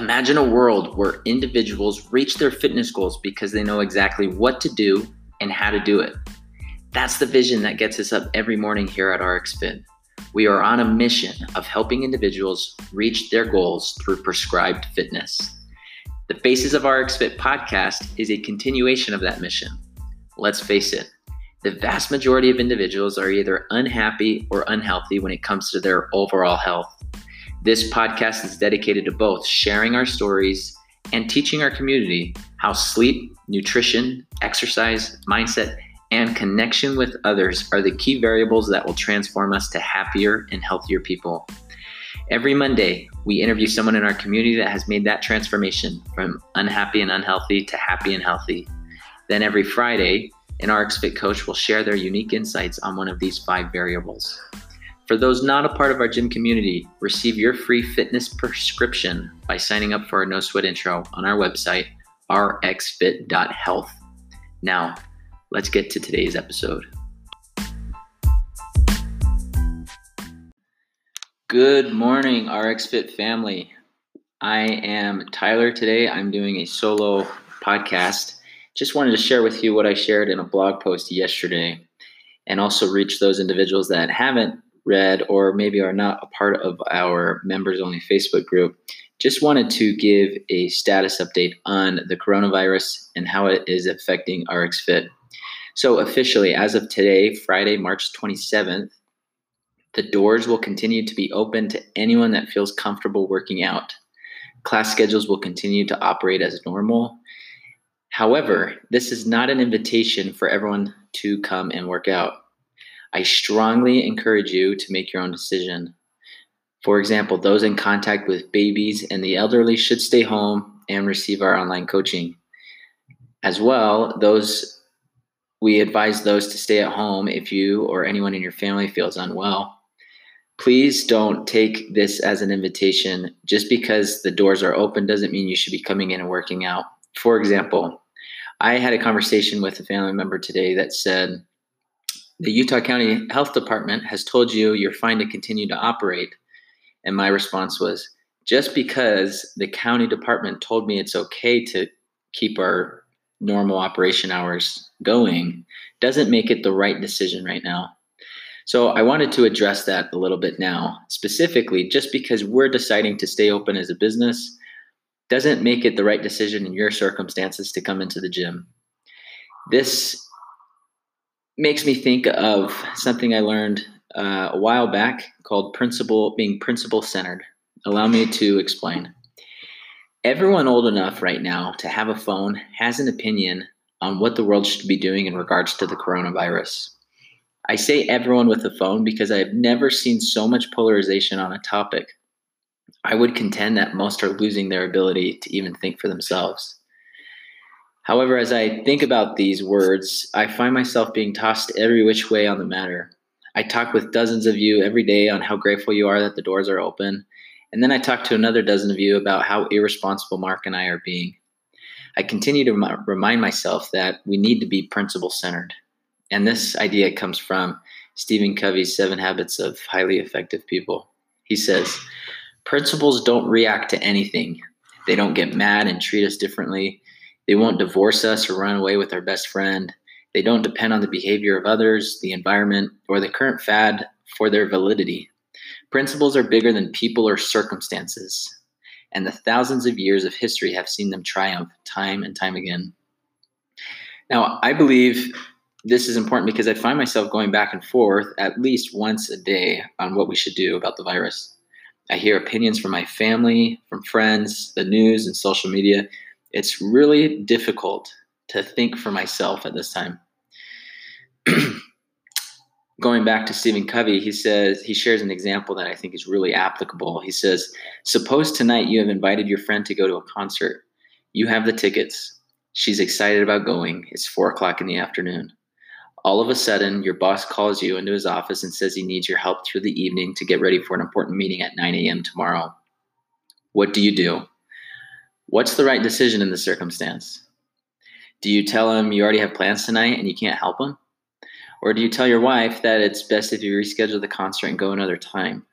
Imagine a world where individuals reach their fitness goals because they know exactly what to do and how to do it. That's the vision that gets us up every morning here at RxFit. We are on a mission of helping individuals reach their goals through prescribed fitness. The Faces of RxFit podcast is a continuation of that mission. Let's face it, the vast majority of individuals are either unhappy or unhealthy when it comes to their overall health. This podcast is dedicated to both sharing our stories and teaching our community how sleep, nutrition, exercise, mindset, and connection with others are the key variables that will transform us to happier and healthier people. Every Monday, we interview someone in our community that has made that transformation from unhappy and unhealthy to happy and healthy. Then every Friday, an RxFit coach will share their unique insights on one of these five variables. For those not a part of our gym community, receive your free fitness prescription by signing up for our No Sweat intro on our website, rxfit.health. Now, let's get to today's episode. Good morning, RxFit family. I am Tyler today. I'm doing a solo podcast just wanted to share with you what I shared in a blog post yesterday and also reach those individuals that haven't read or maybe are not a part of our members only Facebook group. Just wanted to give a status update on the coronavirus and how it is affecting RxFit. So, officially, as of today, Friday, March 27th, the doors will continue to be open to anyone that feels comfortable working out. Class schedules will continue to operate as normal, However, this is not an invitation for everyone to come and work out. I strongly encourage you to make your own decision. For example, those in contact with babies and the elderly should stay home and receive our online coaching. As well, those we advise those to stay at home if you or anyone in your family feels unwell. Please don't take this as an invitation. Just because the doors are open doesn't mean you should be coming in and working out. For example, I had a conversation with a family member today that said, the Utah County mm-hmm. Health Department has told you you're fine to continue to operate. And my response was, just because the county department told me it's okay to keep our normal operation hours going doesn't make it the right decision right now. So I wanted to address that a little bit now. Specifically, just because we're deciding to stay open as a business doesn't make it the right decision in your circumstances to come into the gym. This makes me think of something I learned uh, a while back called principle being principle centered. Allow me to explain. Everyone old enough right now to have a phone has an opinion on what the world should be doing in regards to the coronavirus. I say everyone with a phone because I have never seen so much polarization on a topic. I would contend that most are losing their ability to even think for themselves. However, as I think about these words, I find myself being tossed every which way on the matter. I talk with dozens of you every day on how grateful you are that the doors are open, and then I talk to another dozen of you about how irresponsible Mark and I are being. I continue to remind myself that we need to be principle centered. And this idea comes from Stephen Covey's Seven Habits of Highly Effective People. He says, Principles don't react to anything. They don't get mad and treat us differently. They won't divorce us or run away with our best friend. They don't depend on the behavior of others, the environment, or the current fad for their validity. Principles are bigger than people or circumstances, and the thousands of years of history have seen them triumph time and time again. Now, I believe this is important because I find myself going back and forth at least once a day on what we should do about the virus. I hear opinions from my family, from friends, the news, and social media. It's really difficult to think for myself at this time. Going back to Stephen Covey, he says he shares an example that I think is really applicable. He says, Suppose tonight you have invited your friend to go to a concert. You have the tickets. She's excited about going. It's four o'clock in the afternoon. All of a sudden, your boss calls you into his office and says he needs your help through the evening to get ready for an important meeting at 9 a.m. tomorrow. What do you do? What's the right decision in this circumstance? Do you tell him you already have plans tonight and you can't help him? Or do you tell your wife that it's best if you reschedule the concert and go another time?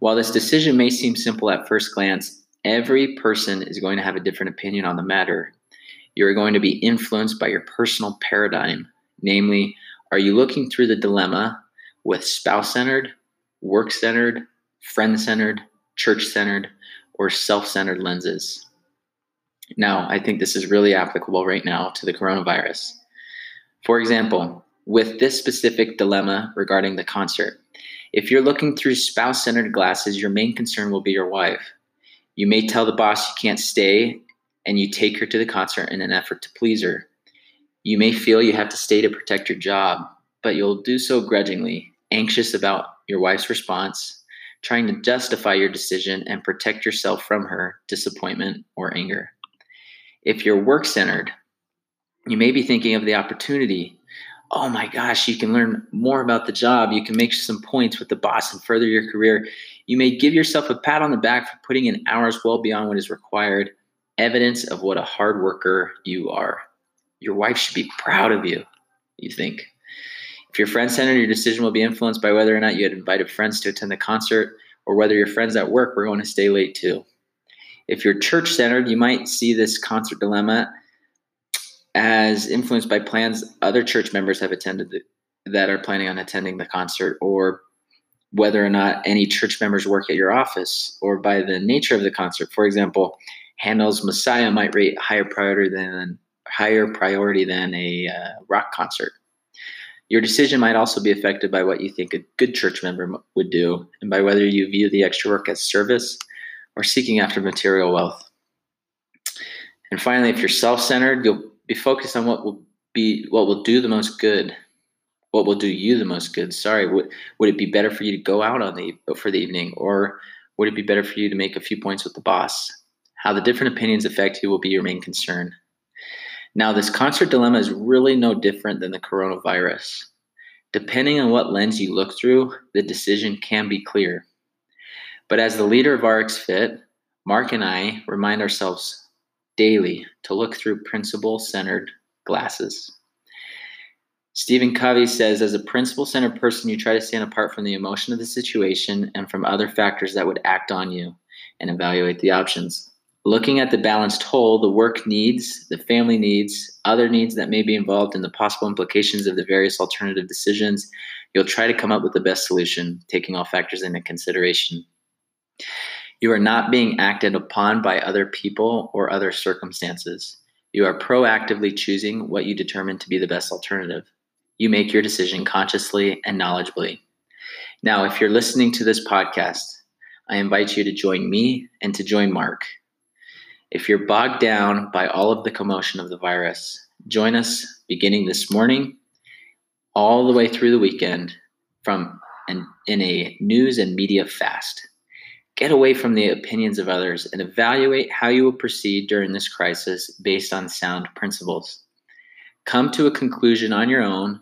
While this decision may seem simple at first glance, Every person is going to have a different opinion on the matter. You are going to be influenced by your personal paradigm. Namely, are you looking through the dilemma with spouse centered, work centered, friend centered, church centered, or self centered lenses? Now, I think this is really applicable right now to the coronavirus. For example, with this specific dilemma regarding the concert, if you're looking through spouse centered glasses, your main concern will be your wife. You may tell the boss you can't stay and you take her to the concert in an effort to please her. You may feel you have to stay to protect your job, but you'll do so grudgingly, anxious about your wife's response, trying to justify your decision and protect yourself from her disappointment or anger. If you're work centered, you may be thinking of the opportunity. Oh my gosh, you can learn more about the job. You can make some points with the boss and further your career. You may give yourself a pat on the back for putting in hours well beyond what is required, evidence of what a hard worker you are. Your wife should be proud of you, you think. If you're friend centered, your decision will be influenced by whether or not you had invited friends to attend the concert or whether your friends at work were going to stay late too. If you're church centered, you might see this concert dilemma as influenced by plans other church members have attended that are planning on attending the concert or whether or not any church members work at your office or by the nature of the concert. For example, Handel's Messiah might rate higher priority than higher priority than a uh, rock concert. Your decision might also be affected by what you think a good church member would do and by whether you view the extra work as service or seeking after material wealth. And finally, if you're self-centered, you'll be focused on what will be what will do the most good what will do you the most good? Sorry, would would it be better for you to go out on the for the evening, or would it be better for you to make a few points with the boss? How the different opinions affect you will be your main concern. Now, this concert dilemma is really no different than the coronavirus. Depending on what lens you look through, the decision can be clear. But as the leader of RX Fit, Mark and I remind ourselves daily to look through principle centered glasses. Stephen Covey says, as a principle centered person, you try to stand apart from the emotion of the situation and from other factors that would act on you and evaluate the options. Looking at the balanced whole, the work needs, the family needs, other needs that may be involved in the possible implications of the various alternative decisions, you'll try to come up with the best solution, taking all factors into consideration. You are not being acted upon by other people or other circumstances. You are proactively choosing what you determine to be the best alternative. You make your decision consciously and knowledgeably. Now, if you're listening to this podcast, I invite you to join me and to join Mark. If you're bogged down by all of the commotion of the virus, join us beginning this morning all the way through the weekend from an, in a news and media fast. Get away from the opinions of others and evaluate how you will proceed during this crisis based on sound principles. Come to a conclusion on your own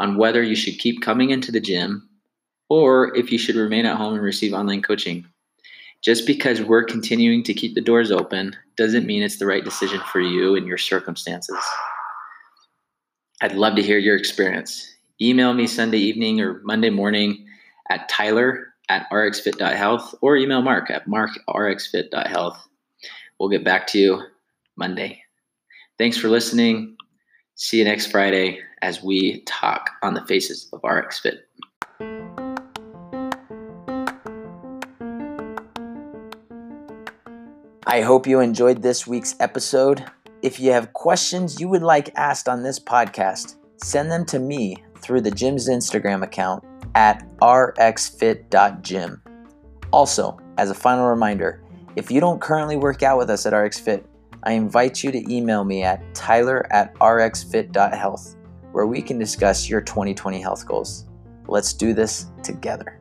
on whether you should keep coming into the gym or if you should remain at home and receive online coaching. Just because we're continuing to keep the doors open doesn't mean it's the right decision for you and your circumstances. I'd love to hear your experience. Email me Sunday evening or Monday morning at tyler at rxfit.health or email Mark at markrxfit.health. We'll get back to you Monday. Thanks for listening. See you next Friday as we talk on the faces of RxFit. I hope you enjoyed this week's episode. If you have questions you would like asked on this podcast, send them to me through the gym's Instagram account at rxfit.gym. Also, as a final reminder, if you don't currently work out with us at RxFit, I invite you to email me at tyler at rxfit.health where we can discuss your 2020 health goals. Let's do this together.